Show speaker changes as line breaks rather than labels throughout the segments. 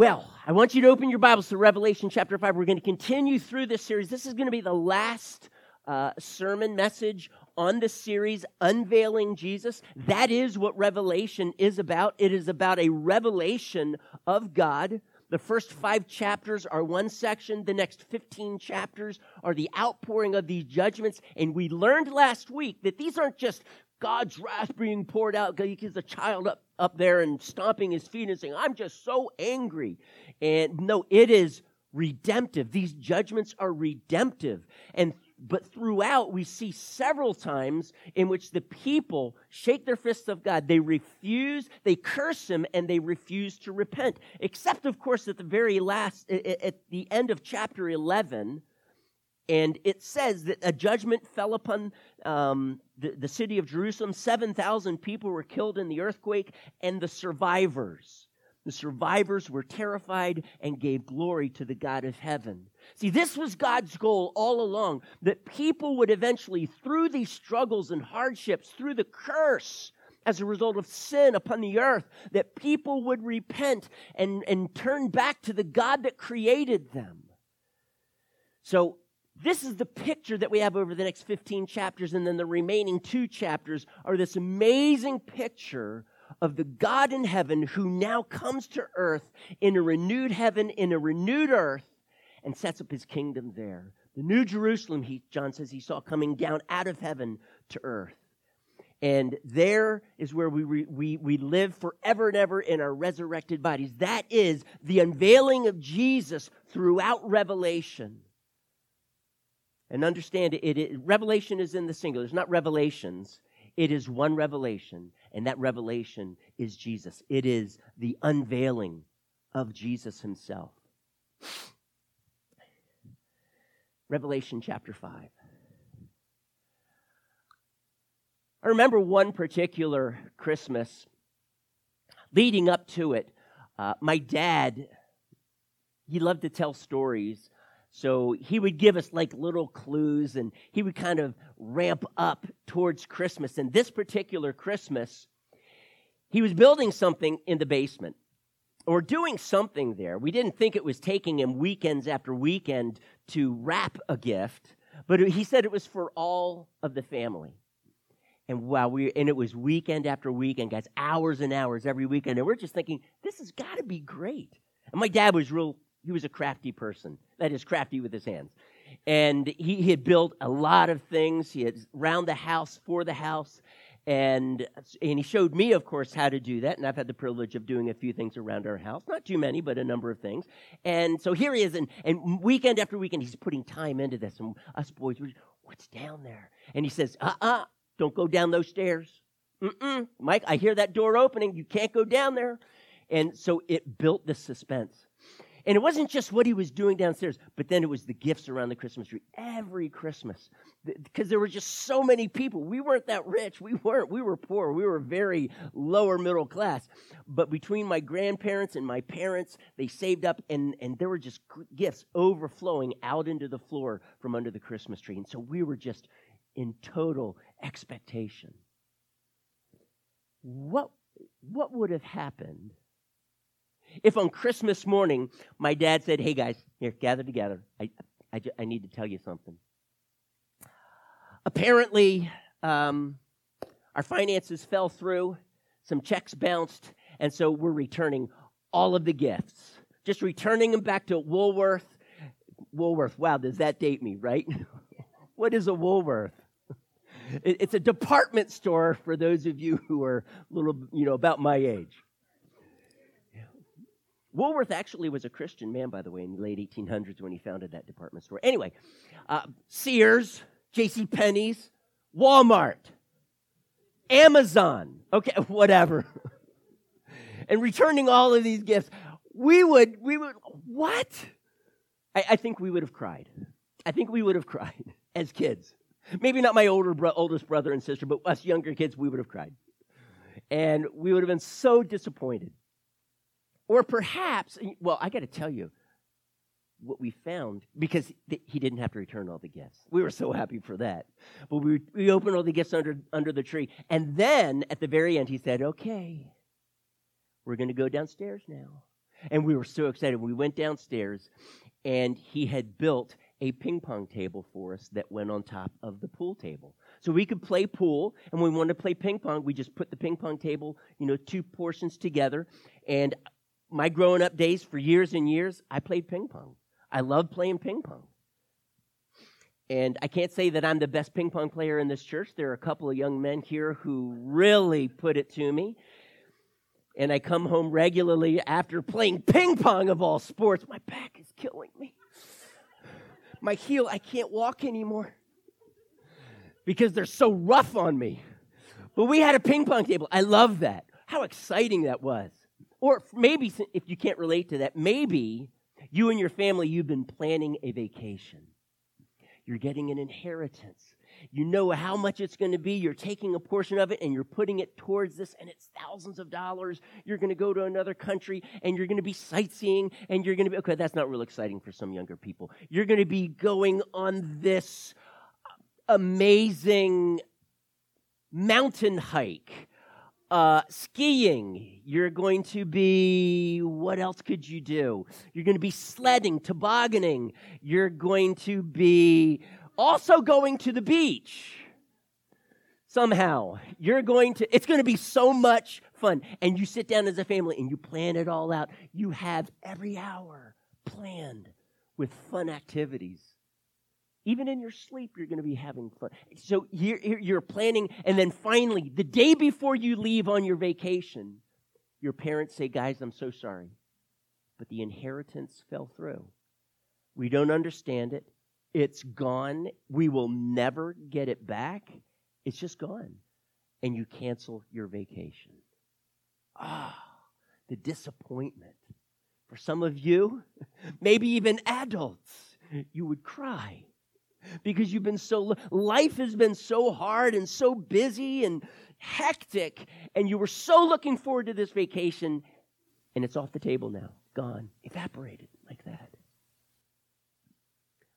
Well, I want you to open your Bibles to Revelation chapter 5. We're going to continue through this series. This is going to be the last uh, sermon message on this series, Unveiling Jesus. That is what Revelation is about. It is about a revelation of God. The first five chapters are one section. The next 15 chapters are the outpouring of these judgments. And we learned last week that these aren't just God's wrath being poured out because he's a child up, up there and stomping his feet and saying, I'm just so angry. And no, it is redemptive. These judgments are redemptive. And but throughout we see several times in which the people shake their fists of God. They refuse, they curse him, and they refuse to repent. Except, of course, at the very last, at the end of chapter 11, and it says that a judgment fell upon um, the, the city of Jerusalem. 7,000 people were killed in the earthquake, and the survivors. The survivors were terrified and gave glory to the God of heaven. See, this was God's goal all along that people would eventually, through these struggles and hardships, through the curse as a result of sin upon the earth, that people would repent and, and turn back to the God that created them. So, this is the picture that we have over the next 15 chapters, and then the remaining two chapters are this amazing picture of the God in heaven who now comes to earth in a renewed heaven, in a renewed earth, and sets up his kingdom there. The New Jerusalem, he, John says, he saw coming down out of heaven to earth. And there is where we, we, we live forever and ever in our resurrected bodies. That is the unveiling of Jesus throughout Revelation. And understand it, it, revelation is in the singular. It's not revelations. It is one revelation, and that revelation is Jesus. It is the unveiling of Jesus himself. Revelation chapter 5. I remember one particular Christmas leading up to it. Uh, my dad, he loved to tell stories so he would give us like little clues and he would kind of ramp up towards Christmas. And this particular Christmas, he was building something in the basement or doing something there. We didn't think it was taking him weekends after weekend to wrap a gift, but he said it was for all of the family. And wow, we and it was weekend after weekend, guys, hours and hours every weekend. And we're just thinking, this has got to be great. And my dad was real he was a crafty person. That is, crafty with his hands. And he, he had built a lot of things. He had round the house, for the house. And, and he showed me, of course, how to do that. And I've had the privilege of doing a few things around our house. Not too many, but a number of things. And so here he is. And, and weekend after weekend, he's putting time into this. And us boys, what's down there? And he says, uh uh-uh, uh, do not go down those stairs. Mm-mm. Mike, I hear that door opening. You can't go down there. And so it built the suspense. And it wasn't just what he was doing downstairs, but then it was the gifts around the Christmas tree every Christmas. Because there were just so many people. We weren't that rich. We weren't. We were poor. We were very lower middle class. But between my grandparents and my parents, they saved up, and, and there were just gifts overflowing out into the floor from under the Christmas tree. And so we were just in total expectation. What, what would have happened if on Christmas morning my dad said, Hey guys, here, gather together. I, I, I need to tell you something. Apparently, um, our finances fell through, some checks bounced, and so we're returning all of the gifts. Just returning them back to Woolworth. Woolworth, wow, does that date me, right? what is a Woolworth? It's a department store for those of you who are a little, you know, about my age. Woolworth actually was a Christian man, by the way, in the late 1800s when he founded that department store. Anyway, uh, Sears, J.C. Penney's, Walmart, Amazon, okay, whatever. and returning all of these gifts, we would, we would, what? I, I, think we would have cried. I think we would have cried as kids. Maybe not my older bro- oldest brother and sister, but us younger kids, we would have cried. And we would have been so disappointed. Or perhaps, well, I got to tell you what we found because he didn't have to return all the gifts. We were so happy for that. But we, we opened all the gifts under, under the tree. And then at the very end, he said, okay, we're going to go downstairs now. And we were so excited. We went downstairs, and he had built a ping pong table for us that went on top of the pool table. So we could play pool, and when we wanted to play ping pong, we just put the ping pong table, you know, two portions together. And my growing up days, for years and years, I played ping pong. I love playing ping pong. And I can't say that I'm the best ping pong player in this church. There are a couple of young men here who really put it to me. And I come home regularly after playing ping pong of all sports. My back is killing me. My heel, I can't walk anymore because they're so rough on me. But we had a ping pong table. I love that. How exciting that was. Or maybe, if you can't relate to that, maybe you and your family, you've been planning a vacation. You're getting an inheritance. You know how much it's going to be. You're taking a portion of it and you're putting it towards this, and it's thousands of dollars. You're going to go to another country and you're going to be sightseeing and you're going to be, okay, that's not real exciting for some younger people. You're going to be going on this uh, amazing mountain hike uh, skiing. You're going to be, what else could you do? You're going to be sledding, tobogganing. You're going to be also going to the beach. Somehow, you're going to, it's going to be so much fun. And you sit down as a family and you plan it all out. You have every hour planned with fun activities. Even in your sleep, you're going to be having fun. So you're, you're planning, and then finally, the day before you leave on your vacation, your parents say, Guys, I'm so sorry, but the inheritance fell through. We don't understand it. It's gone. We will never get it back. It's just gone. And you cancel your vacation. Ah, the disappointment. For some of you, maybe even adults, you would cry because you've been so, life has been so hard and so busy and hectic, and you were so looking forward to this vacation, and it's off the table now, gone, evaporated like that.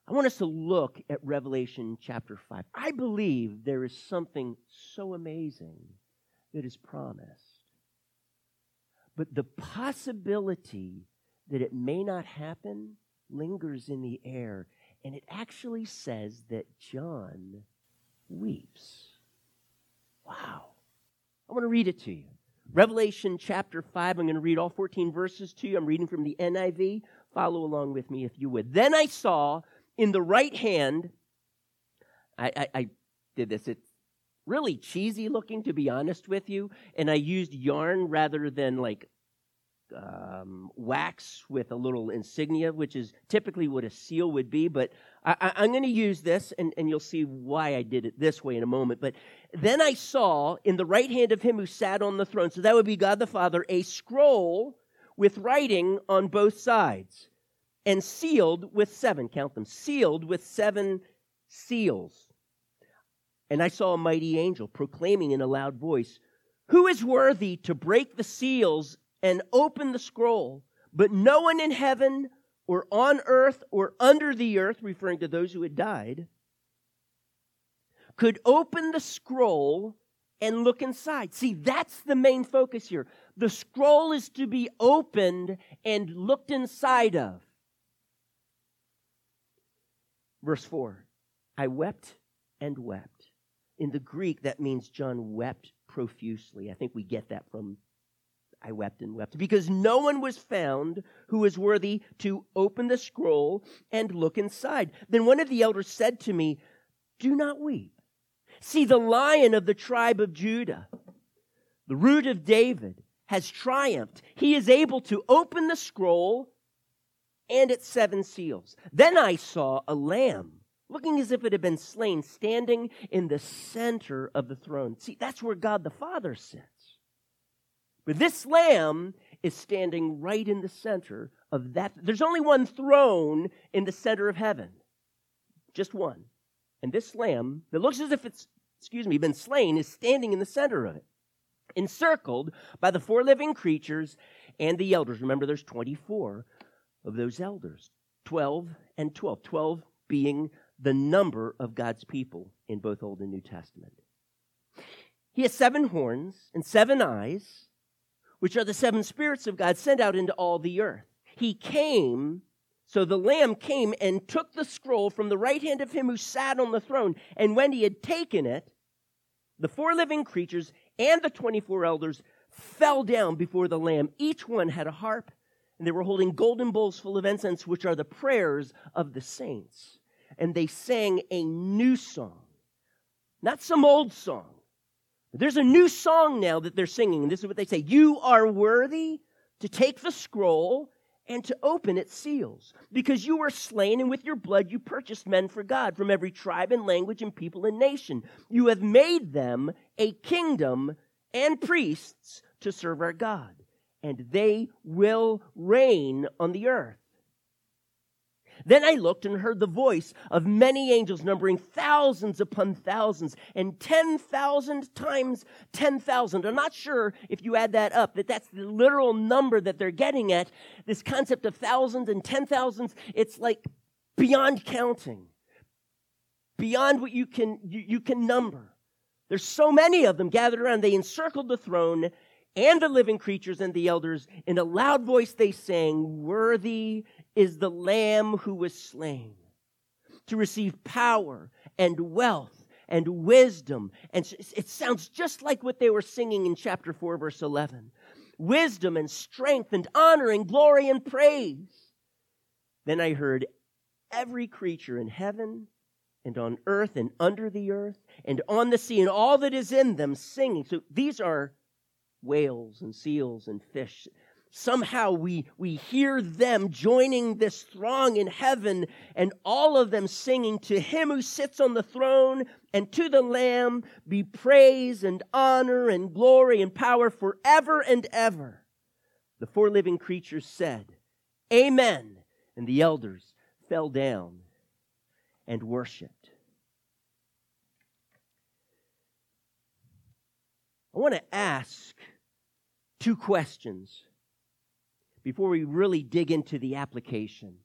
I want us to look at Revelation chapter 5. I believe there is something so amazing that is promised. But the possibility that it may not happen lingers in the air and it actually says that John weeps. Wow. I want to read it to you. Revelation chapter 5, I'm going to read all 14 verses to you. I'm reading from the NIV. Follow along with me if you would. Then I saw in the right hand, I, I, I did this. It's really cheesy looking, to be honest with you. And I used yarn rather than like um, wax with a little insignia, which is typically what a seal would be. But I, am going to use this, and, and you'll see why I did it this way in a moment. But then I saw in the right hand of him who sat on the throne, so that would be God the Father, a scroll with writing on both sides and sealed with seven, count them, sealed with seven seals. And I saw a mighty angel proclaiming in a loud voice, Who is worthy to break the seals and open the scroll, but no one in heaven or on earth or under the earth, referring to those who had died, could open the scroll and look inside. See, that's the main focus here. The scroll is to be opened and looked inside of. Verse 4 I wept and wept. In the Greek, that means John wept profusely. I think we get that from I wept and wept because no one was found who was worthy to open the scroll and look inside. Then one of the elders said to me, Do not weep. See, the lion of the tribe of Judah, the root of David, has triumphed. He is able to open the scroll and its seven seals. Then I saw a lamb looking as if it had been slain, standing in the center of the throne. See, that's where God the Father sits. But this lamb is standing right in the center of that. There's only one throne in the center of heaven, just one. And this lamb that looks as if it's, excuse me, been slain is standing in the center of it, encircled by the four living creatures and the elders. Remember, there's 24 of those elders 12 and 12. 12 being the number of God's people in both Old and New Testament. He has seven horns and seven eyes which are the seven spirits of God sent out into all the earth. He came, so the Lamb came and took the scroll from the right hand of him who sat on the throne. And when he had taken it, the four living creatures and the 24 elders fell down before the Lamb. Each one had a harp, and they were holding golden bowls full of incense, which are the prayers of the saints. And they sang a new song, not some old song there's a new song now that they're singing, and this is what they say You are worthy to take the scroll and to open its seals, because you were slain, and with your blood you purchased men for God from every tribe and language and people and nation. You have made them a kingdom and priests to serve our God, and they will reign on the earth. Then I looked and heard the voice of many angels, numbering thousands upon thousands, and 10,000 times 10,000. I'm not sure if you add that up, that that's the literal number that they're getting at. This concept of thousands and 10,000s, it's like beyond counting, beyond what you can, you, you can number. There's so many of them gathered around. They encircled the throne and the living creatures and the elders. In a loud voice, they sang, Worthy is the Lamb who was slain to receive power and wealth and wisdom. And it sounds just like what they were singing in chapter 4, verse 11 wisdom and strength and honor and glory and praise. Then I heard every creature in heaven and on earth and under the earth and on the sea and all that is in them singing. So these are whales and seals and fish somehow we, we hear them joining this throng in heaven and all of them singing to him who sits on the throne and to the lamb be praise and honor and glory and power forever and ever. The four living creatures said amen. And the elders fell down and worshiped. I want to ask two questions before we really dig into the application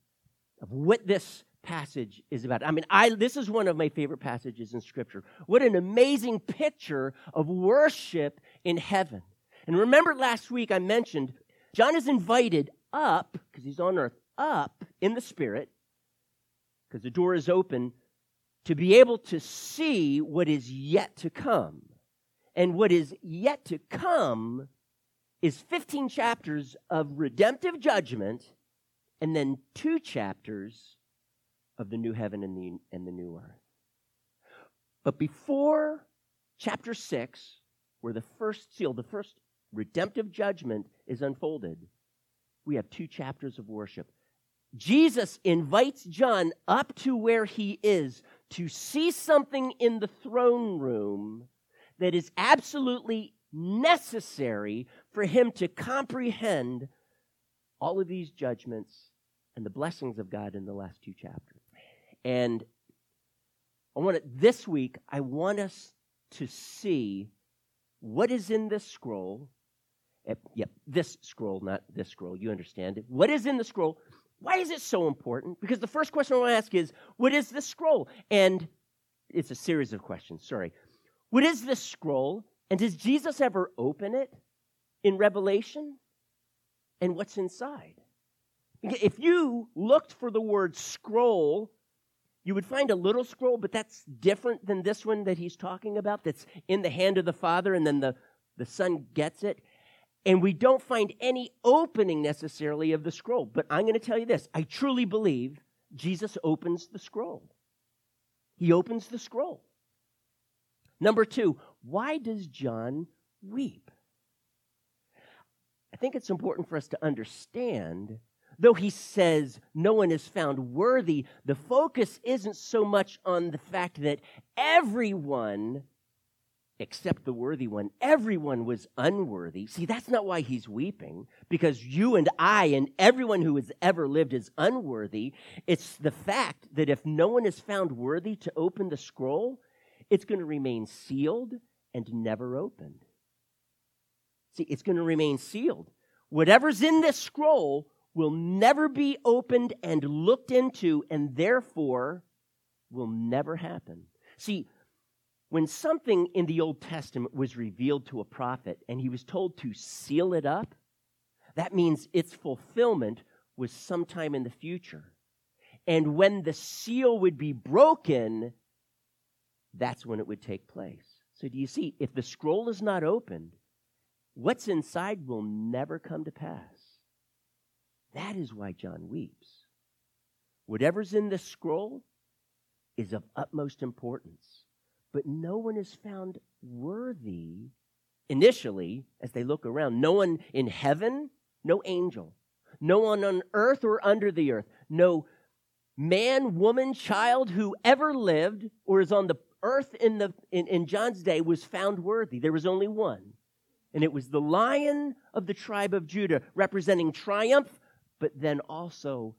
of what this passage is about. I mean, I this is one of my favorite passages in scripture. What an amazing picture of worship in heaven. And remember last week I mentioned John is invited up because he's on earth up in the spirit because the door is open to be able to see what is yet to come. And what is yet to come is 15 chapters of redemptive judgment and then two chapters of the new heaven and the, and the new earth. But before chapter 6, where the first seal, the first redemptive judgment is unfolded, we have two chapters of worship. Jesus invites John up to where he is to see something in the throne room that is absolutely necessary for him to comprehend all of these judgments and the blessings of God in the last two chapters. And I want it this week, I want us to see what is in this scroll. Yep, this scroll, not this scroll. You understand it. What is in the scroll? Why is it so important? Because the first question I want to ask is, what is this scroll? And it's a series of questions, sorry. What is this scroll? And does Jesus ever open it in Revelation? And what's inside? If you looked for the word scroll, you would find a little scroll, but that's different than this one that he's talking about, that's in the hand of the Father, and then the, the Son gets it. And we don't find any opening necessarily of the scroll. But I'm going to tell you this I truly believe Jesus opens the scroll. He opens the scroll. Number two, why does John weep? I think it's important for us to understand, though he says no one is found worthy, the focus isn't so much on the fact that everyone except the worthy one. Everyone was unworthy. See, that's not why he's weeping, because you and I and everyone who has ever lived is unworthy. It's the fact that if no one is found worthy to open the scroll, it's going to remain sealed and never opened. See, it's going to remain sealed. Whatever's in this scroll will never be opened and looked into, and therefore will never happen. See, when something in the Old Testament was revealed to a prophet and he was told to seal it up, that means its fulfillment was sometime in the future. And when the seal would be broken, that's when it would take place. So, do you see? If the scroll is not opened, what's inside will never come to pass. That is why John weeps. Whatever's in the scroll is of utmost importance but no one is found worthy initially as they look around. No one in heaven, no angel, no one on earth or under the earth, no man, woman, child who ever lived or is on the earth in, the, in, in John's day was found worthy. There was only one. And it was the lion of the tribe of Judah, representing triumph, but then also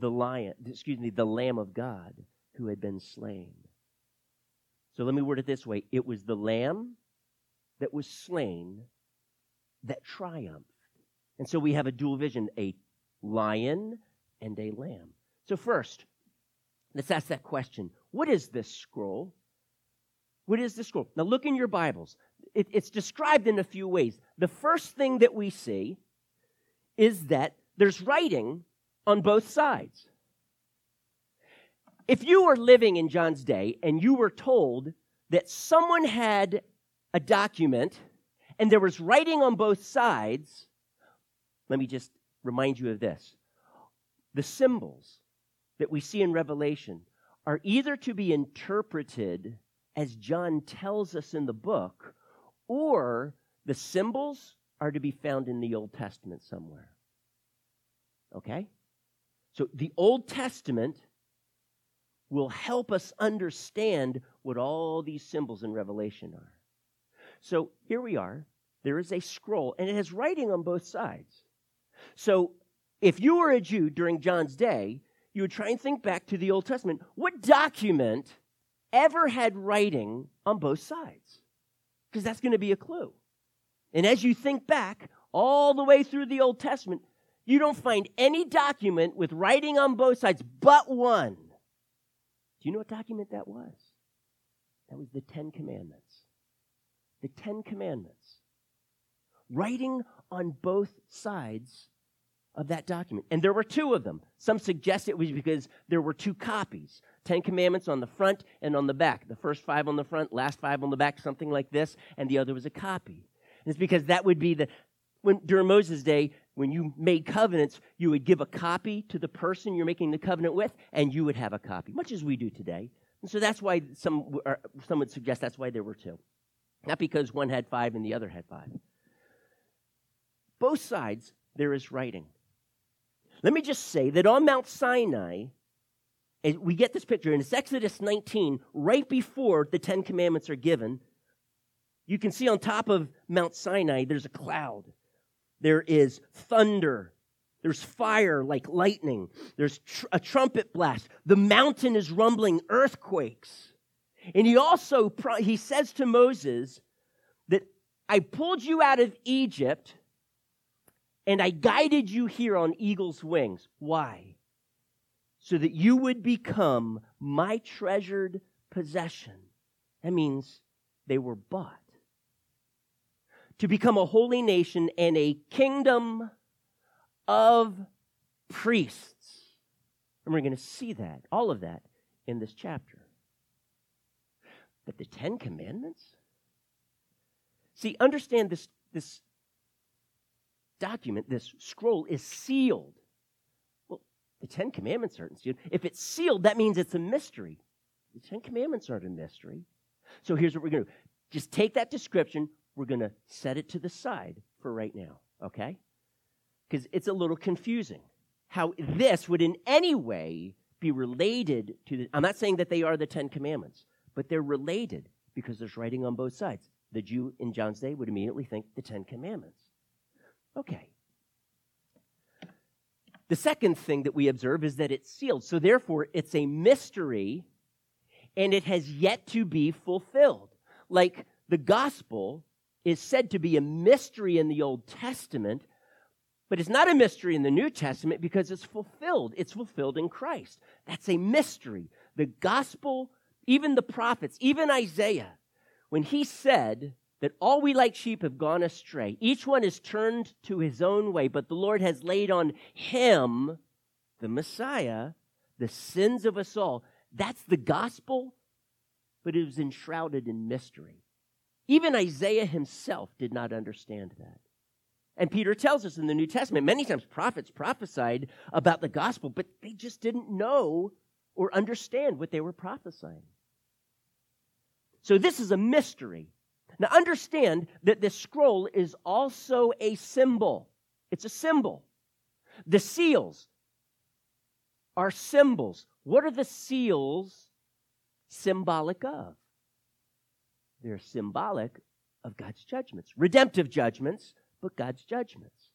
the lion, excuse me, the Lamb of God who had been slain. So let me word it this way it was the lamb that was slain that triumphed. And so we have a dual vision a lion and a lamb. So, first, let's ask that question What is this scroll? What is this scroll? Now, look in your Bibles. It, it's described in a few ways. The first thing that we see is that there's writing on both sides. If you were living in John's day and you were told that someone had a document and there was writing on both sides, let me just remind you of this. The symbols that we see in Revelation are either to be interpreted as John tells us in the book, or the symbols are to be found in the Old Testament somewhere. Okay? So the Old Testament will help us understand what all these symbols in Revelation are. So here we are. There is a scroll, and it has writing on both sides. So if you were a Jew during John's day, you would try and think back to the Old Testament. What document ever had writing on both sides? Because that's going to be a clue. And as you think back all the way through the Old Testament, you don't find any document with writing on both sides but one. Do you know what document that was? That was the Ten Commandments. The Ten Commandments. Writing on both sides of that document. And there were two of them. Some suggest it was because there were two copies Ten Commandments on the front and on the back. The first five on the front, last five on the back, something like this, and the other was a copy. And it's because that would be the, when, during Moses' day, when you made covenants, you would give a copy to the person you're making the covenant with, and you would have a copy, much as we do today. And so that's why some, some would suggest that's why there were two. Not because one had five and the other had five. Both sides, there is writing. Let me just say that on Mount Sinai, we get this picture, and it's Exodus 19, right before the Ten Commandments are given. You can see on top of Mount Sinai, there's a cloud. There is thunder. There's fire like lightning. There's tr- a trumpet blast. The mountain is rumbling, earthquakes. And he also pro- he says to Moses that I pulled you out of Egypt and I guided you here on eagle's wings. Why? So that you would become my treasured possession. That means they were bought to become a holy nation and a kingdom of priests. And we're going to see that, all of that, in this chapter. But the Ten Commandments? See, understand this, this document, this scroll is sealed. Well, the Ten Commandments aren't sealed. If it's sealed, that means it's a mystery. The Ten Commandments aren't a mystery. So here's what we're going to do just take that description, we're going to set it to the side for right now, okay? Because it's a little confusing how this would in any way be related to the. I'm not saying that they are the Ten Commandments, but they're related because there's writing on both sides. The Jew in John's day would immediately think the Ten Commandments. Okay. The second thing that we observe is that it's sealed. So, therefore, it's a mystery and it has yet to be fulfilled. Like the gospel is said to be a mystery in the Old Testament, but it's not a mystery in the New Testament because it's fulfilled. It's fulfilled in Christ. That's a mystery. The gospel even the prophets, even Isaiah, when he said that all we like sheep have gone astray, each one is turned to his own way, but the Lord has laid on him, the Messiah, the sins of us all. That's the gospel, but it was enshrouded in mystery. Even Isaiah himself did not understand that. And Peter tells us in the New Testament, many times prophets prophesied about the gospel, but they just didn't know or understand what they were prophesying. So this is a mystery. Now understand that this scroll is also a symbol. It's a symbol. The seals are symbols. What are the seals symbolic of? They're symbolic of God's judgments, redemptive judgments but God's judgments.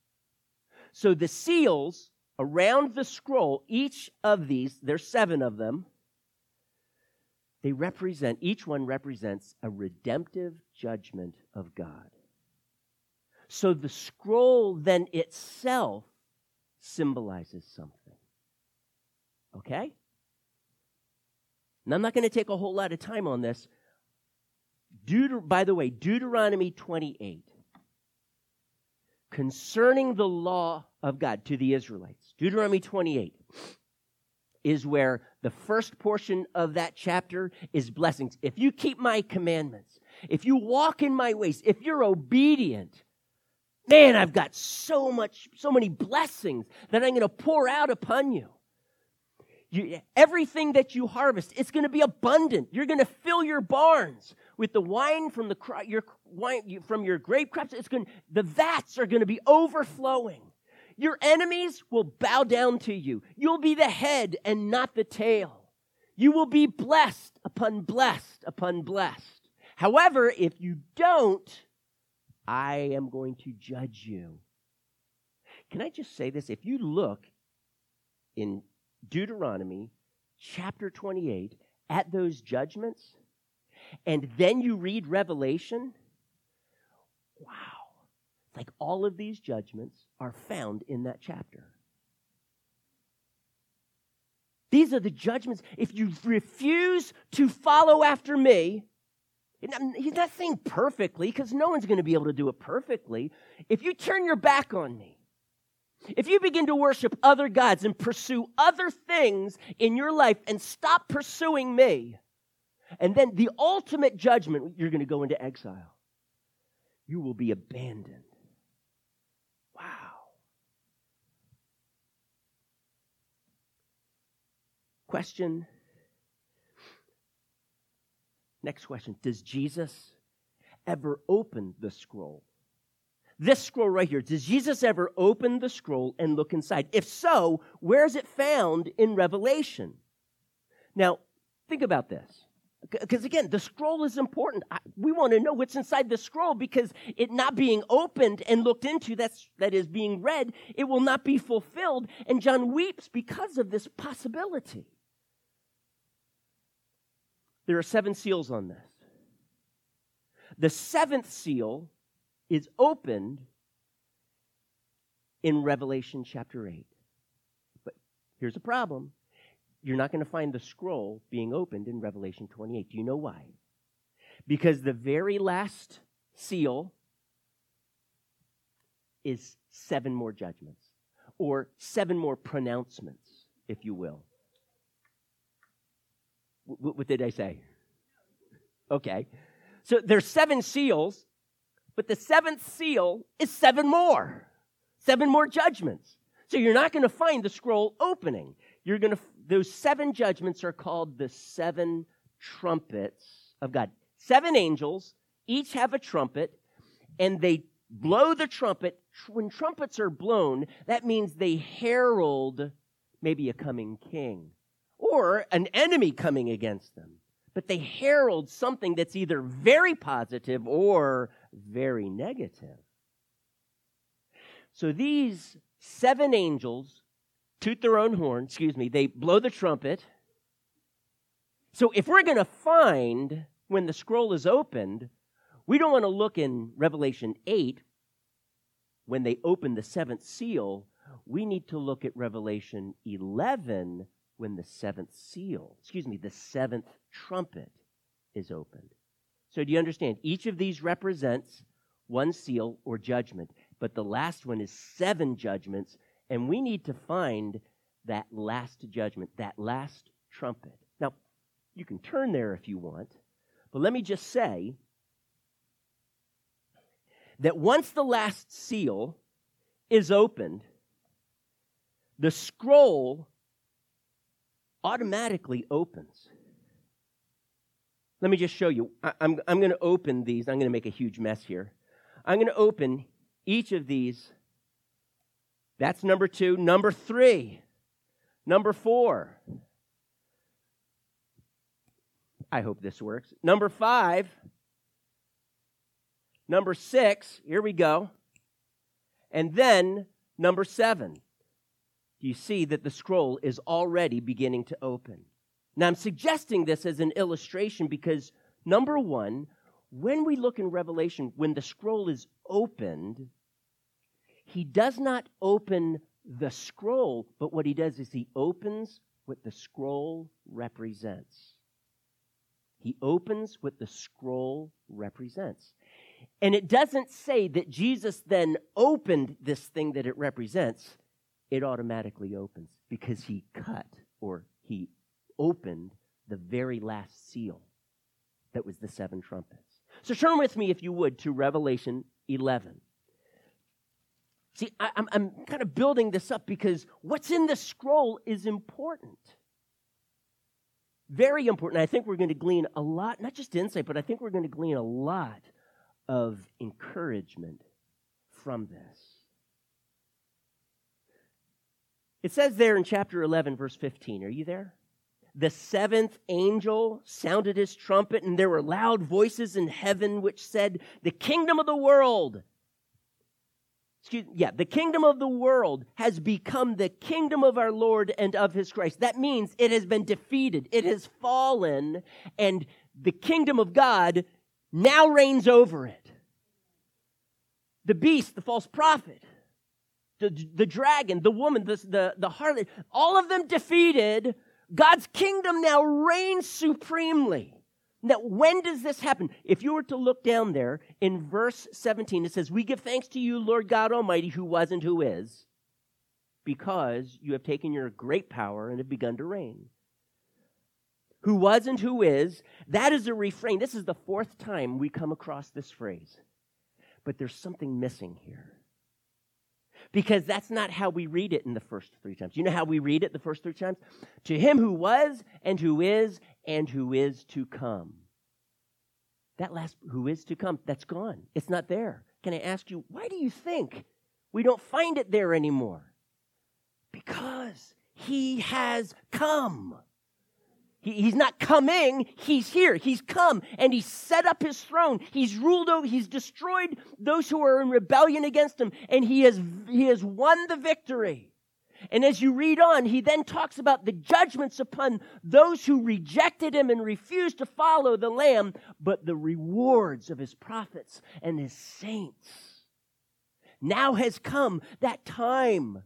So the seals around the scroll, each of these, there's seven of them, they represent, each one represents a redemptive judgment of God. So the scroll then itself symbolizes something. Okay? And I'm not going to take a whole lot of time on this. Deuter- by the way, Deuteronomy 28 concerning the law of God to the Israelites. Deuteronomy 28 is where the first portion of that chapter is blessings. If you keep my commandments, if you walk in my ways, if you're obedient, man, I've got so much, so many blessings that I'm going to pour out upon you. You, everything that you harvest, it's going to be abundant. You're going to fill your barns with the wine from the your wine from your grape crops. It's going the vats are going to be overflowing. Your enemies will bow down to you. You'll be the head and not the tail. You will be blessed upon blessed upon blessed. However, if you don't, I am going to judge you. Can I just say this? If you look in Deuteronomy chapter 28 at those judgments, and then you read Revelation, wow. Like all of these judgments are found in that chapter. These are the judgments. If you refuse to follow after me, he's not saying perfectly because no one's going to be able to do it perfectly. If you turn your back on me, if you begin to worship other gods and pursue other things in your life and stop pursuing me, and then the ultimate judgment, you're going to go into exile. You will be abandoned. Wow. Question. Next question Does Jesus ever open the scroll? This scroll right here, does Jesus ever open the scroll and look inside? If so, where is it found in Revelation? Now, think about this. Because again, the scroll is important. We want to know what's inside the scroll because it not being opened and looked into, that's, that is being read, it will not be fulfilled. And John weeps because of this possibility. There are seven seals on this. The seventh seal is opened in Revelation chapter 8. But here's a problem you're not going to find the scroll being opened in Revelation 28. Do you know why? Because the very last seal is seven more judgments, or seven more pronouncements, if you will. What did I say? Okay. So there's seven seals, but the seventh seal is seven more, seven more judgments. So you're not going to find the scroll opening. You're going to, those seven judgments are called the seven trumpets of God. Seven angels, each have a trumpet, and they blow the trumpet. When trumpets are blown, that means they herald maybe a coming king or an enemy coming against them. But they herald something that's either very positive or very negative. So these seven angels toot their own horn, excuse me, they blow the trumpet. So if we're going to find when the scroll is opened, we don't want to look in Revelation 8 when they open the seventh seal. We need to look at Revelation 11 when the seventh seal, excuse me, the seventh trumpet is opened. So do you understand? Each of these represents one seal or judgment, but the last one is seven judgments, and we need to find that last judgment, that last trumpet. Now, you can turn there if you want, but let me just say that once the last seal is opened, the scroll automatically opens. Let me just show you. I, am I'm, I'm going to open these. I'm going to make a huge mess here. I'm going to open each of these. That's number two. Number three. Number four. I hope this works. Number five. Number six. Here we go. And then number seven. You see that the scroll is already beginning to open. Now, I'm suggesting this as an illustration because, number one, when we look in Revelation, when the scroll is opened, he does not open the scroll, but what he does is he opens what the scroll represents. He opens what the scroll represents. And it doesn't say that Jesus then opened this thing that it represents. It automatically opens because he cut or he opened the very last seal that was the seven trumpets. So turn with me, if you would, to Revelation 11. See, I, am I'm kind of building this up because what's in the scroll is important. Very important. I think we're going to glean a lot, not just insight, but I think we're going to glean a lot of encouragement from this. It says there in chapter 11, verse 15. Are you there? the seventh angel sounded his trumpet, and there were loud voices in heaven which said, The kingdom of the world, excuse yeah, the kingdom of the world has become the kingdom of our Lord and of his Christ. That means it has been defeated, it has fallen, and the kingdom of God now reigns over it. The beast, the false prophet, the, the dragon, the woman, the, the, the harlot, all of them defeated God's kingdom now reigns supremely. Now, when does this happen? If you were to look down there in verse 17, it says, We give thanks to you, Lord God Almighty, who was and who is, because you have taken your great power and have begun to reign. Who was and who is, that is a refrain. This is the fourth time we come across this phrase. But there's something missing here because that's not how we read it in the first three times. You know how we read it the first three times? To him who was and who is and who is to come. That last who is to come, that's gone. It's not there. Can I ask you, why do you think we don't find it there anymore? Because he has come. He, he's not coming, he's here. He's come and he's set up his throne. He's ruled over, he's destroyed those who are in rebellion against him, and he has, he has won the victory. And as you read on, he then talks about the judgments upon those who rejected him and refused to follow the Lamb, but the rewards of his prophets and his saints. Now has come that time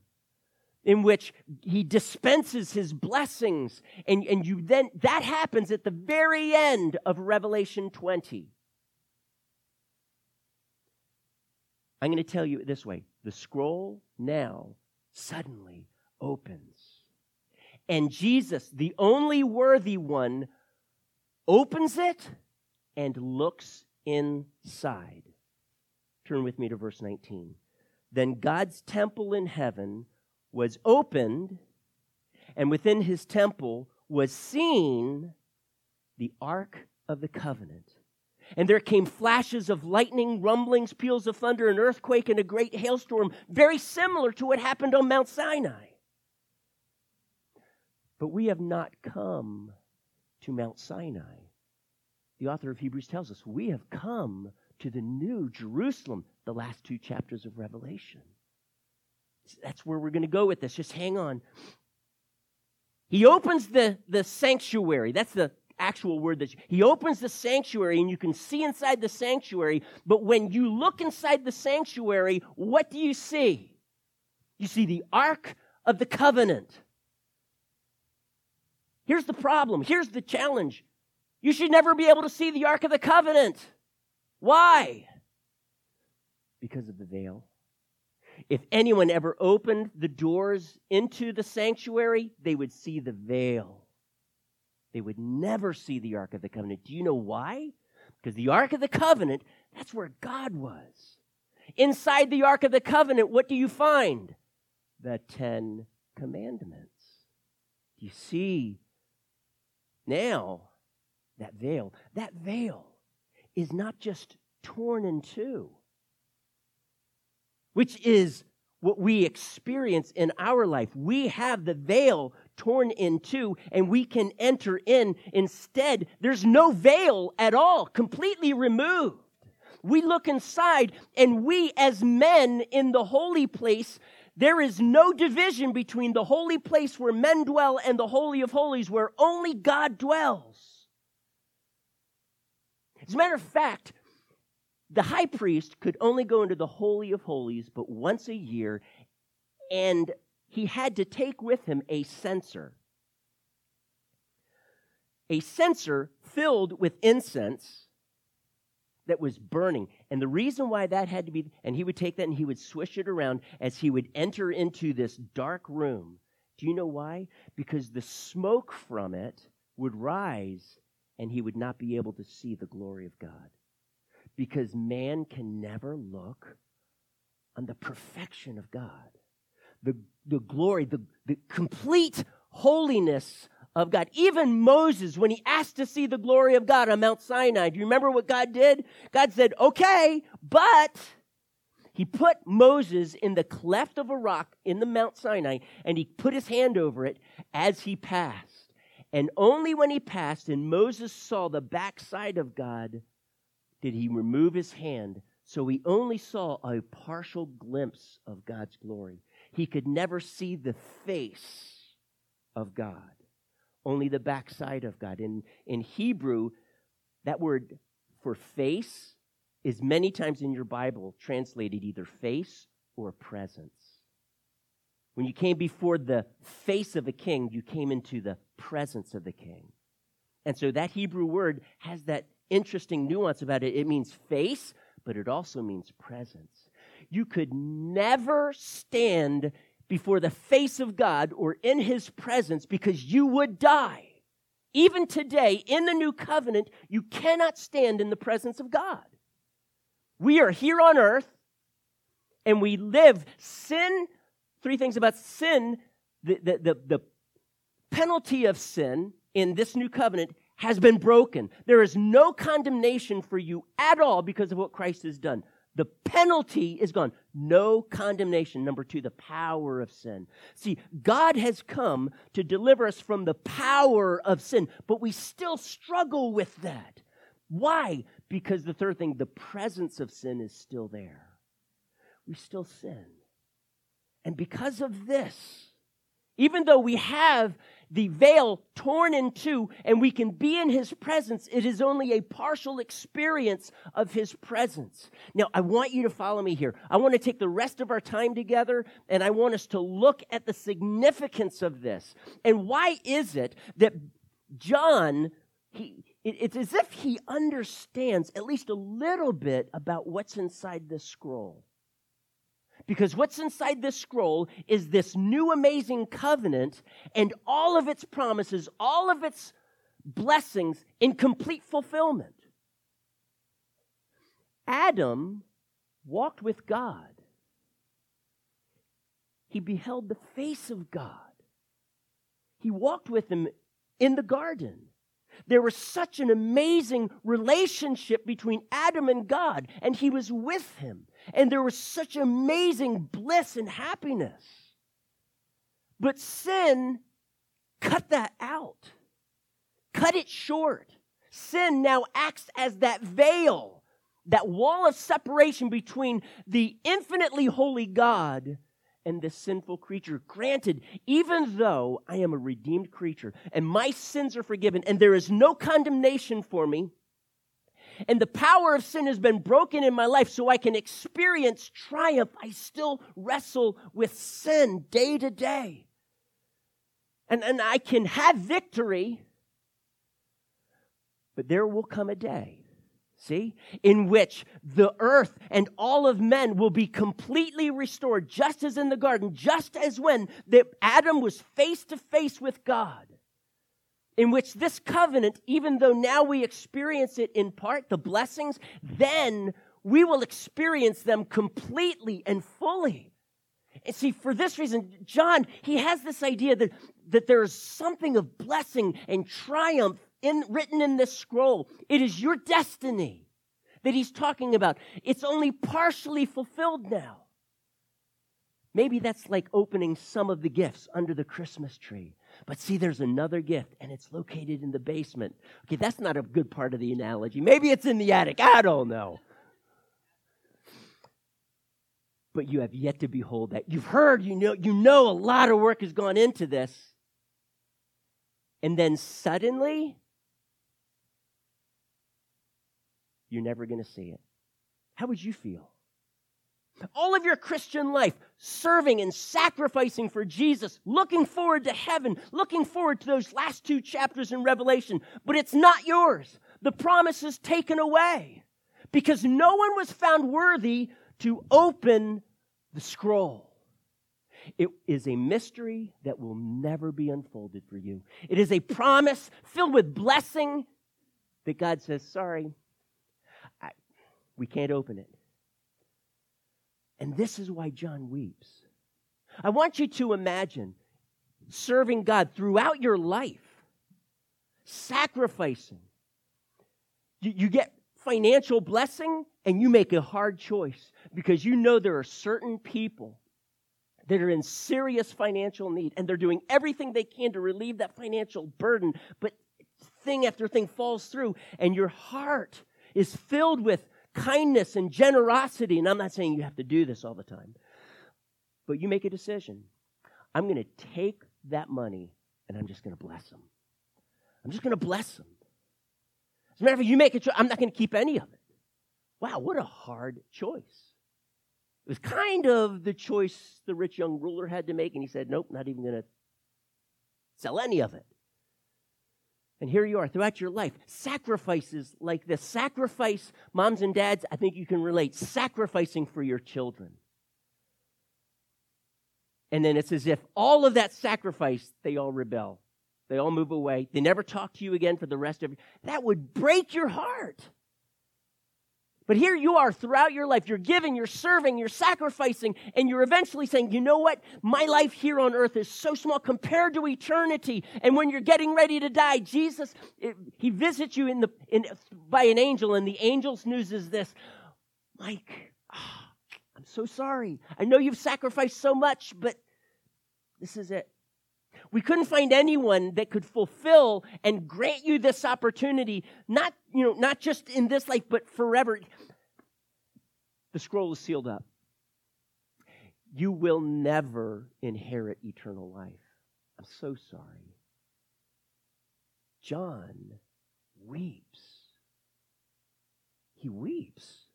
in which he dispenses his blessings. And, and you then, that happens at the very end of Revelation 20. I'm going to tell you this way the scroll now suddenly opens. And Jesus, the only worthy one, opens it and looks inside. Turn with me to verse 19. Then God's temple in heaven was opened, and within his temple was seen the Ark of the Covenant. And there came flashes of lightning, rumblings, peals of thunder, an earthquake, and a great hailstorm, very similar to what happened on Mount Sinai. But we have not come to Mount Sinai. The author of Hebrews tells us we have come to the new Jerusalem, the last two chapters of Revelation. That's where we're going to go with this. Just hang on. He opens the, the sanctuary. That's the actual word that he opens the sanctuary and you can see inside the sanctuary. But when you look inside the sanctuary, what do you see? You see the Ark of the Covenant. Here's the problem. Here's the challenge. You should never be able to see the Ark of the Covenant. Why? Because of the veil. If anyone ever opened the doors into the sanctuary, they would see the veil. They would never see the Ark of the Covenant. Do you know why? Because the Ark of the Covenant, that's where God was. Inside the Ark of the Covenant, what do you find? The Ten Commandments. Do you see now that veil? That veil is not just torn in two, which is what we experience in our life. We have the veil torn in two and we can enter in. Instead, there's no veil at all, completely removed. We look inside and we, as men in the holy place, there is no division between the holy place where men dwell and the Holy of Holies where only God dwells. As a matter of fact, the high priest could only go into the Holy of Holies but once a year, and he had to take with him a censer. A censer filled with incense that was burning. And the reason why that had to be, and he would take that and he would swish it around as he would enter into this dark room. Do you know why? Because the smoke from it would rise and he would not be able to see the glory of God. Because man can never look on the perfection of God, the, the glory, the, the complete holiness of God. Even Moses, when he asked to see the glory of God on Mount Sinai, do you remember what God did? God said, okay, but he put Moses in the cleft of a rock in the Mount Sinai and he put his hand over it as he passed. And only when he passed and Moses saw the backside of God did he remove his hand. So he only saw a partial glimpse of God's glory. He could never see the face of God, only the backside of God. In, in Hebrew, that word for face is many times in your Bible translated either face or presence. When you came before the face of a king, you came into the presence of the king. And so that Hebrew word has that interesting nuance about it. It means face, but it also means presence. You could never stand before the face of God or in his presence because you would die. Even today, in the new covenant, you cannot stand in the presence of God. We are here on earth and we live sin three things about sin. The, the, the, the penalty of sin in this new covenant has been broken. There is no condemnation for you at all because of what Christ has done. The penalty is gone. No condemnation. Number two, the power of sin. See, God has come to deliver us from the power of sin, but we still struggle with that. Why? Because the third thing, the presence of sin is still there. We still sin. And because of this, even though we have the veil torn in two and we can be in his presence, it is only a partial experience of his presence. Now, I want you to follow me here. I want to take the rest of our time together and I want us to look at the significance of this. And why is it that John, he, it's as if he understands at least a little bit about what's inside this scroll. Because what's inside this scroll is this new amazing covenant and all of its promises, all of its blessings in complete fulfillment. Adam walked with God. He beheld the face of God. He walked with him in the garden. There was such an amazing relationship between Adam and God, and he was with him. And there was such amazing bliss and happiness. But sin cut that out, cut it short. Sin now acts as that veil, that wall of separation between the infinitely holy God and this sinful creature. Granted, even though I am a redeemed creature and my sins are forgiven and there is no condemnation for me, and the power of sin has been broken in my life so I can experience triumph, I still wrestle with sin day to day. and, and I can have victory, but there will come a day See? In which the earth and all of men will be completely restored, just as in the garden, just as when the, Adam was face to face with God. In which this covenant, even though now we experience it in part, the blessings, then we will experience them completely and fully. And see, for this reason, John, he has this idea that, that there is something of blessing and triumph in, written in this scroll. It is your destiny that he's talking about. It's only partially fulfilled now. Maybe that's like opening some of the gifts under the Christmas tree. But see, there's another gift, and it's located in the basement. Okay, that's not a good part of the analogy. Maybe it's in the attic. I don't know. But you have yet to behold that. You've heard, you know, you know a lot of work has gone into this. And then suddenly, you're never going to see it. How would you feel? All of your Christian life, serving and sacrificing for Jesus, looking forward to heaven, looking forward to those last two chapters in Revelation, but it's not yours. The promise is taken away because no one was found worthy to open the scroll. It is a mystery that will never be unfolded for you. It is a promise filled with blessing that God says, Sorry, we can't open it. And this is why John weeps. I want you to imagine serving God throughout your life, sacrificing. You, you, get financial blessing and you make a hard choice because you know there are certain people that are in serious financial need and they're doing everything they can to relieve that financial burden, but thing after thing falls through and your heart is filled with kindness and generosity. And I'm not saying you have to do this all the time, but you make a decision. I'm going to take that money and I'm just going to bless them. I'm just going to bless them. As a matter of fact, you make a choice. I'm not going to keep any of it. Wow, what a hard choice. It was kind of the choice the rich young ruler had to make, and he said, Nope, not even going to sell any of it. And here you are throughout your life, sacrifices like this. Sacrifice, moms and dads, I think you can relate, sacrificing for your children. And then it's as if all of that sacrifice, they all rebel. They all move away. They never talk to you again for the rest of That would break your heart. But here you are throughout your life. You're giving, you're serving, you're sacrificing, and you're eventually saying, you know what? My life here on earth is so small compared to eternity. And when you're getting ready to die, Jesus, it, he visits you in the, in, by an angel, and the angel's news is this Mike, oh, I'm so sorry. I know you've sacrificed so much, but this is it. We couldn't find anyone that could fulfill and grant you this opportunity, not, you know, not just in this life, but forever. The scroll is sealed up. You will never inherit eternal life. I'm so sorry. John weeps. He weeps.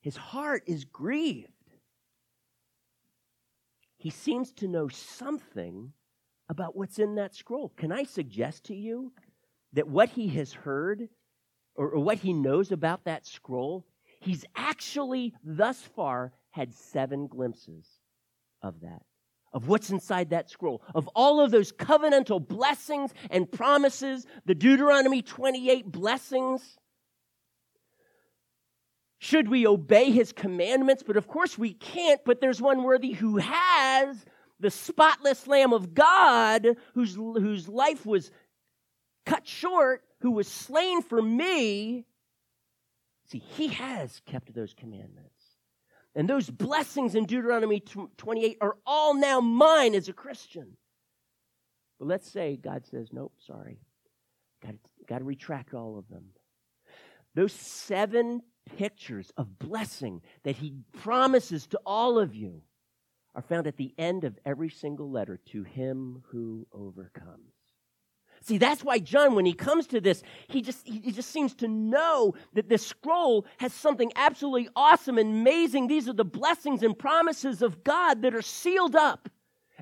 His heart is grieved he seems to know something about what's in that scroll. Can I suggest to you that what he has heard or, or, what he knows about that scroll, he's actually thus far had seven glimpses of that, of what's inside that scroll, of all of those covenantal blessings and promises, the Deuteronomy 28 blessings should we obey his commandments? But of course we can't. But there's one worthy who has the spotless Lamb of God, whose, whose life was cut short, who was slain for me. See, he has kept those commandments. And those blessings in Deuteronomy 28 are all now mine as a Christian. But let's say God says, nope, sorry. Got got to retract all of them. Those seven pictures of blessing that he promises to all of you are found at the end of every single letter to him who overcomes. See, that's why John, when he comes to this, he just, he just seems to know that this scroll has something absolutely awesome and amazing. These are the blessings and promises of God that are sealed up.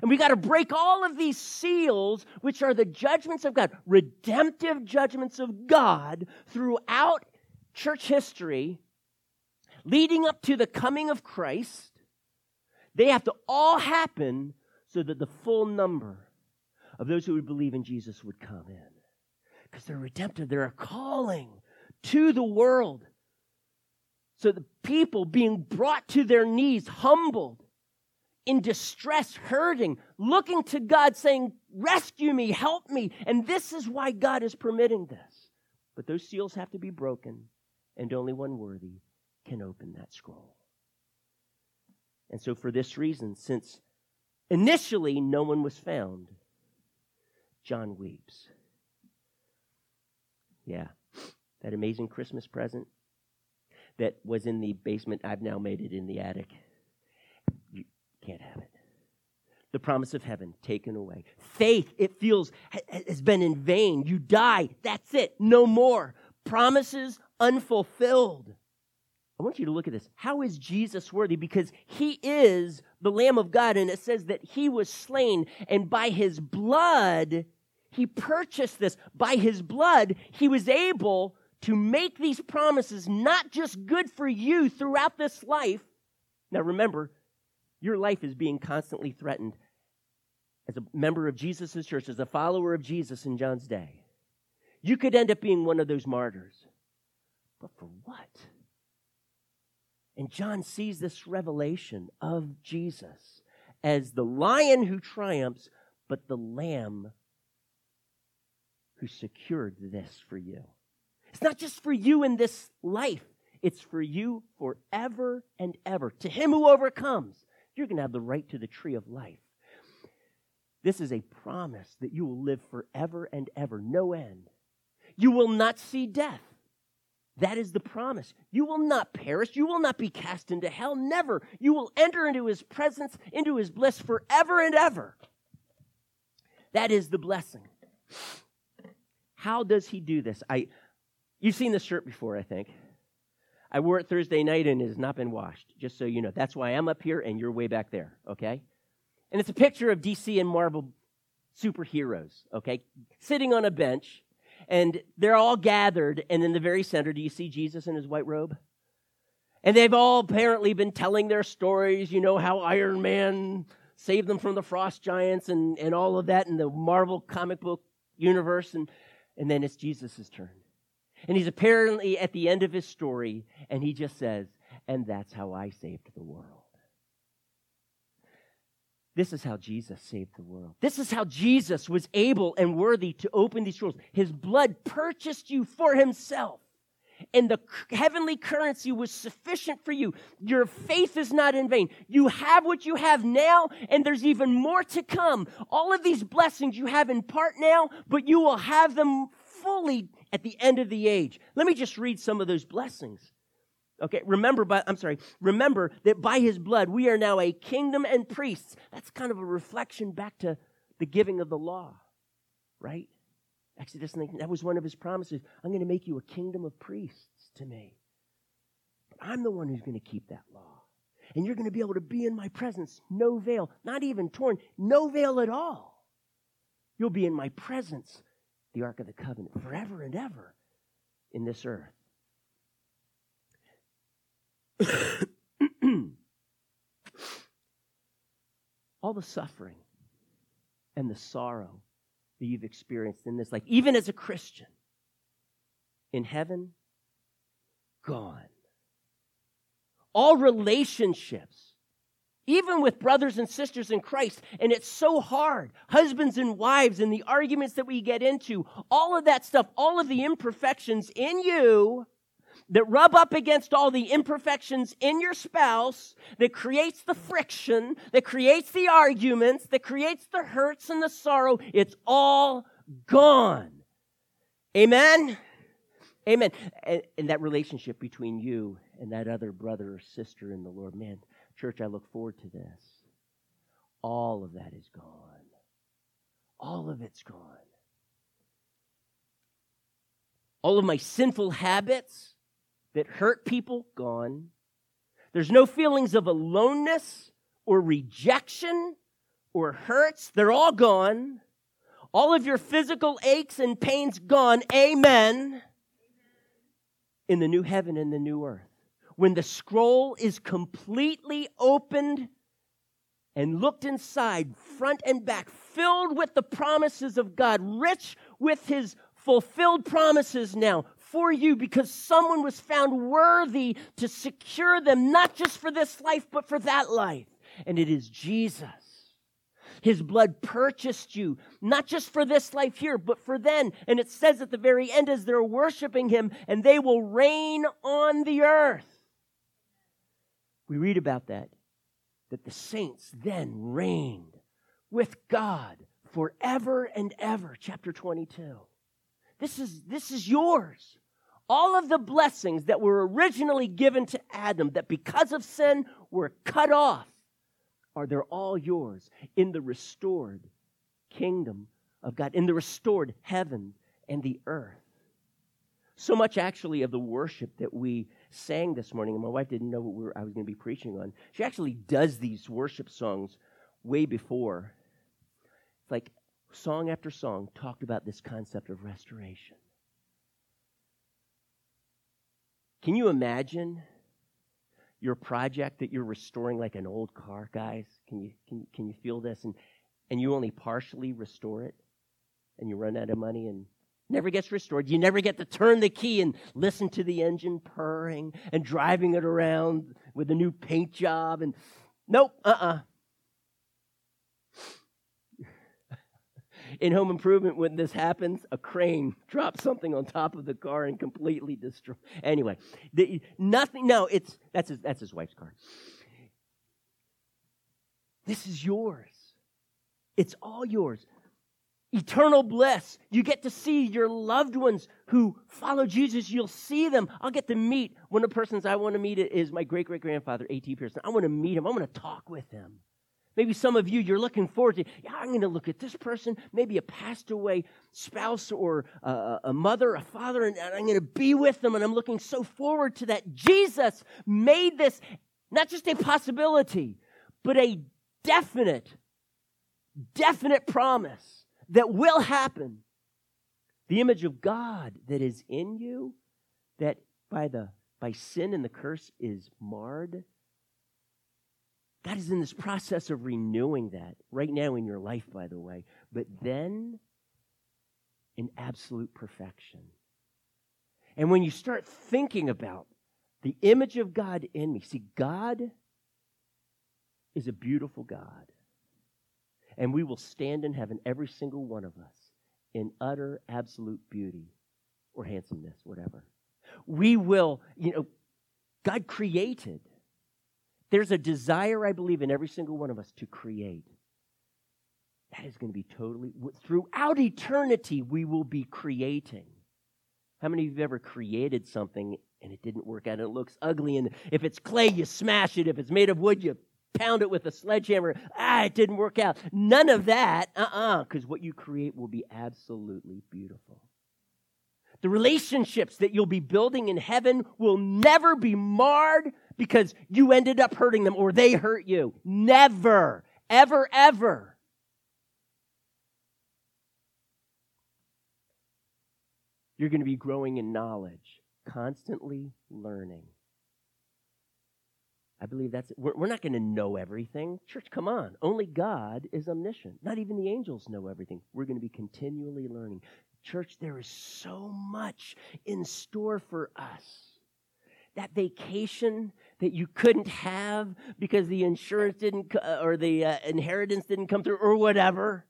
And we got to break all of these seals, which are the judgments of God, redemptive judgments of God throughout church history, leading up to the coming of Christ. They have to all happen so that the full number of those who would believe in Jesus would come in. Because they're redemptive, they're a calling to the world. So the people being brought to their knees, humbled, in distress, hurting, looking to God, saying, Rescue me, help me. And this is why God is permitting this. But those seals have to be broken, and only one worthy can open that scroll. And so, for this reason, since initially no one was found, John weeps. Yeah, that amazing Christmas present that was in the basement, I've now made it in the attic. You can't have it. The promise of heaven taken away. Faith, it feels, has been in vain. You die, that's it, no more. Promises unfulfilled. I want you to look at this. How is Jesus worthy? Because he is the Lamb of God, and it says that he was slain, and by his blood, he purchased this. By his blood, he was able to make these promises not just good for you throughout this life. Now remember, your life is being constantly threatened as a member of Jesus' church, as a follower of Jesus in John's day. You could end up being one of those martyrs. But for what? And John sees this revelation of Jesus as the lion who triumphs, but the lamb who secured this for you. It's not just for you in this life, it's for you forever and ever. To him who overcomes, you're going to have the right to the tree of life. This is a promise that you will live forever and ever, no end. You will not see death. That is the promise. You will not perish. You will not be cast into hell. Never. You will enter into his presence, into his bliss forever and ever. That is the blessing. How does he do this? I, you've seen this shirt before, I think. I wore it Thursday night and it has not been washed, just so you know. That's why I'm up here and you're way back there, okay? And it's a picture of DC and Marvel superheroes, okay? Sitting on a bench and they're all gathered, and in the very center, do you see Jesus in his white robe? And they've all apparently been telling their stories, you know, how Iron Man saved them from the frost giants and, and all of that in the Marvel comic book universe. And, and then it's Jesus' turn. And he's apparently at the end of his story, and he just says, And that's how I saved the world. This is how Jesus saved the world. This is how Jesus was able and worthy to open these scrolls. His blood purchased you for himself. And the heavenly currency was sufficient for you. Your faith is not in vain. You have what you have now, and there's even more to come. All of these blessings you have in part now, but you will have them fully at the end of the age. Let me just read some of those blessings. Okay, remember, but I'm sorry, remember that by his blood we are now a kingdom and priests. That's kind of a reflection back to the giving of the law, right? Exodus 19, that was one of his promises. I'm going to make you a kingdom of priests to me. But I'm the one who's going to keep that law. And you're going to be able to be in my presence, no veil, not even torn, no veil at all. You'll be in my presence, the Ark of the Covenant, forever and ever in this earth. all the suffering and the sorrow that you've experienced in this life, even as a Christian, in heaven, gone. All relationships, even with brothers and sisters in Christ, and it's so hard. Husbands and wives, and the arguments that we get into, all of that stuff, all of the imperfections in you that rub up against all the imperfections in your spouse, that creates the friction, that creates the arguments, that creates the hurts and the sorrow, it's all gone. Amen? Amen. And, and, that relationship between you and that other brother or sister in the Lord, man, church, I look forward to this. All of that is gone. All of it's gone. All of my sinful habits, that hurt people, gone. There's no feelings of aloneness or rejection or hurts, they're all gone. All of your physical aches and pains gone. Amen. In the new heaven and the new earth. When the scroll is completely opened and looked inside, front and back, filled with the promises of God, rich with his fulfilled promises now for you because someone was found worthy to secure them, not just for this life, but for that life. And it is Jesus. His blood purchased you, not just for this life here, but for then. And it says at the very end, as they're worshiping him, and they will reign on the earth. We read about that, that the saints then reigned with God forever and ever. Chapter 22. This is, this is yours. All of the blessings that were originally given to Adam, that because of sin were cut off, are they're all yours in the restored kingdom of God, in the restored heaven and the earth. So much actually of the worship that we sang this morning, and my wife didn't know what we were, I was going to be preaching on. She actually does these worship songs way before. It's like song after song talked about this concept of restoration. Can you imagine your project that you're restoring like an old car, guys? Can you can can you feel this? And and you only partially restore it, and you run out of money and never gets restored. You never get to turn the key and listen to the engine purring and driving it around with a new paint job. And nope, uh uh-uh. uh in home improvement when this happens a crane drops something on top of the car and completely destroys. anyway the, nothing no it's that's his, that's his wife's car. This is yours. It's all yours. Eternal bliss. You get to see your loved ones who follow jesus. You'll see them. I'll get to meet one of the persons i want to meet is my great great grandfather at pearson. I want to meet him. I want to talk with him Maybe some of you, you're looking forward to, yeah, I'm going to look at this person, maybe a passed away spouse or a, a mother, a father, and I'm going to be with them, and I'm looking so forward to that. Jesus made this not just a possibility, but a definite, definite promise that will happen. The image of God that is in you, that by the by sin and the curse is marred God is in this process of renewing that right now in your life, by the way, but then in absolute perfection. And when you start thinking about the image of God in me, see, God is a beautiful God. And we will stand in heaven, every single one of us, in utter, absolute beauty or handsomeness, whatever. We will, you know, God created there's a desire, I believe, in every single one of us to create. That is going to be totally, throughout eternity, we will be creating. How many of you have ever created something and it didn't work out and it looks ugly? And if it's clay, you smash it. If it's made of wood, you pound it with a sledgehammer. Ah, it didn't work out. None of that. Uh uh-uh, uh, because what you create will be absolutely beautiful. The relationships that you'll be building in heaven will never be marred because you ended up hurting them or they hurt you. Never, ever, ever. You're going to be growing in knowledge, constantly learning. I believe that's it. We're, we're not going to know everything. Church, come on. Only God is omniscient. Not even the angels know everything. We're going to be continually learning. Church, there is so much in store for us. That vacation that you couldn't have because the insurance didn't or the uh, inheritance didn't come through or whatever.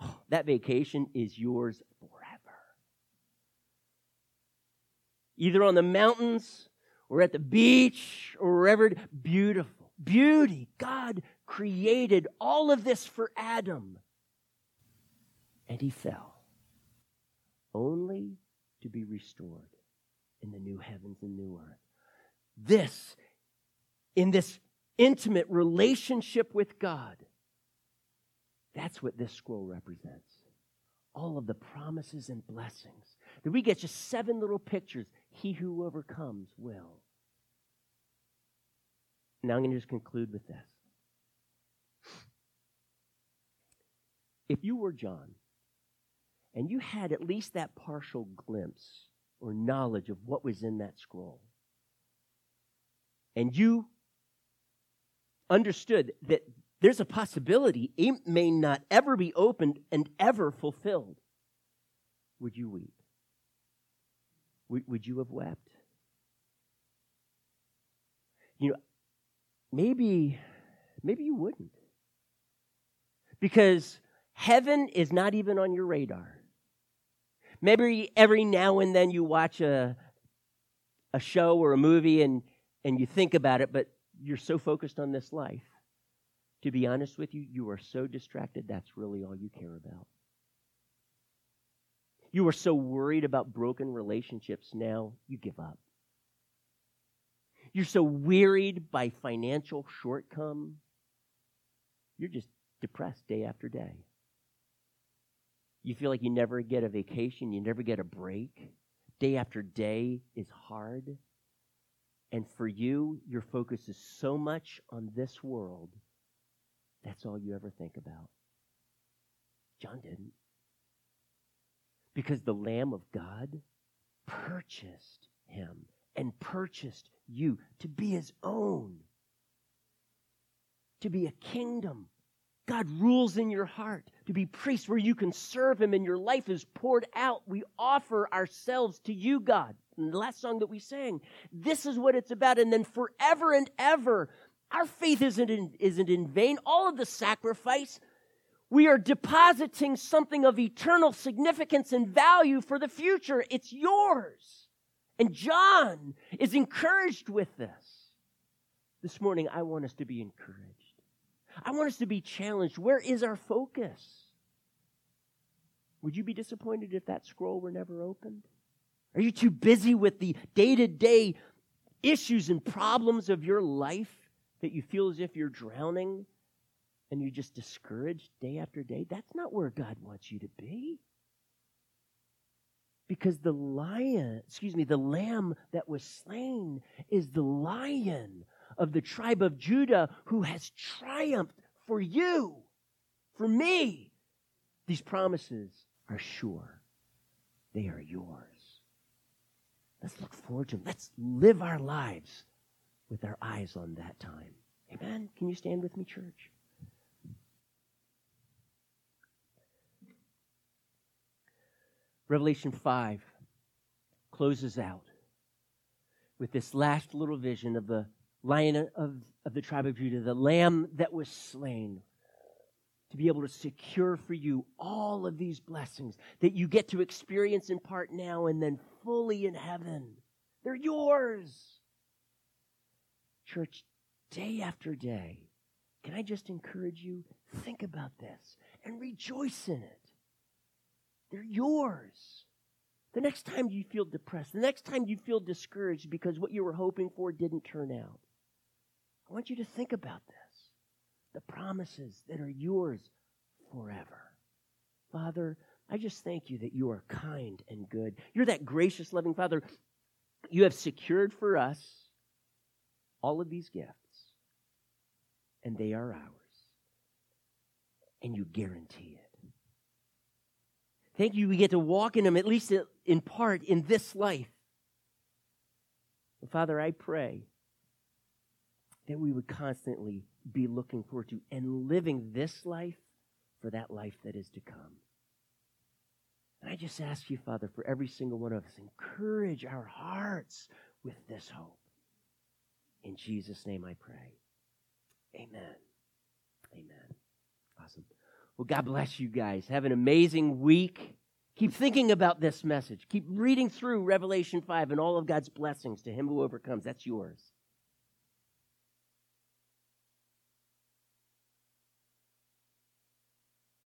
Oh, that vacation is yours forever. Either on the mountains or at the beach or wherever. Beautiful. Beauty. God created all of this for Adam. And he fell only to be restored in the new heavens and new earth. This in this intimate relationship with God. That's what this scroll represents. All of the promises and blessings. That we get just seven little pictures. He who overcomes will. Now I'm going to just conclude with this. if you were John and you had at least that partial glimpse or knowledge of what was in that scroll, and you understood that there's a possibility it may not ever be opened and ever fulfilled, would you weep? Would, you have wept? You know, maybe, maybe you wouldn't. Because heaven is not even on your radar. Maybe every now and then you watch a, a show or a movie and, and you think about it, but you're so focused on this life. To be honest with you, you are so distracted, that's really all you care about. You are so worried about broken relationships now, you give up. You're so wearied by financial shortcome, you're just depressed day after day. You feel like you never get a vacation, you never get a break. Day after day is hard. And for you, your focus is so much on this world, that's all you ever think about. John didn't. Because the Lamb of God purchased him and purchased you to be his own, to be a kingdom God rules in your heart to be priests where you can serve Him and your life is poured out. We offer ourselves to you, God. And the last song that we sang, this is what it's about. And then forever and ever, our faith isn't in, isn't in vain. All of the sacrifice, we are depositing something of eternal significance and value for the future. It's yours. And John is encouraged with this. This morning, I want us to be encouraged. I want us to be challenged. Where is our focus? Would you be disappointed if that scroll were never opened? Are you too busy with the day to day issues and problems of your life that you feel as if you're drowning and you're just discouraged day after day? That's not where God wants you to be. Because the lion, excuse me, the lamb that was slain is the lion of the tribe of Judah who has triumphed for you, for me. These promises are sure. They are yours. Let's look forward to them. Let's live our lives with our eyes on that time. Amen. Can you stand with me, church? Revelation 5 closes out with this last little vision of the lion of, of the tribe of Judah, the lamb that was slain, to be able to secure for you all of these blessings that you get to experience in part now and then fully in heaven. They're yours. Church, day after day, can I just encourage you? Think about this and rejoice in it. They're yours. The next time you feel depressed, the next time you feel discouraged because what you were hoping for didn't turn out, I want you to think about this the promises that are yours forever. Father, I just thank you that you are kind and good. You're that gracious, loving Father. You have secured for us all of these gifts, and they are ours. And you guarantee it. Thank you, we get to walk in them, at least in part, in this life. Father, I pray that we would constantly be looking forward to and living this life for that life that is to come. And I just ask you, Father, for every single one of us, encourage our hearts with this hope. In Jesus' name I pray. Amen. Amen. Awesome. Well, God bless you guys. Have an amazing week. Keep thinking about this message. Keep reading through Revelation 5 and all of God's blessings to him who overcomes. That's yours.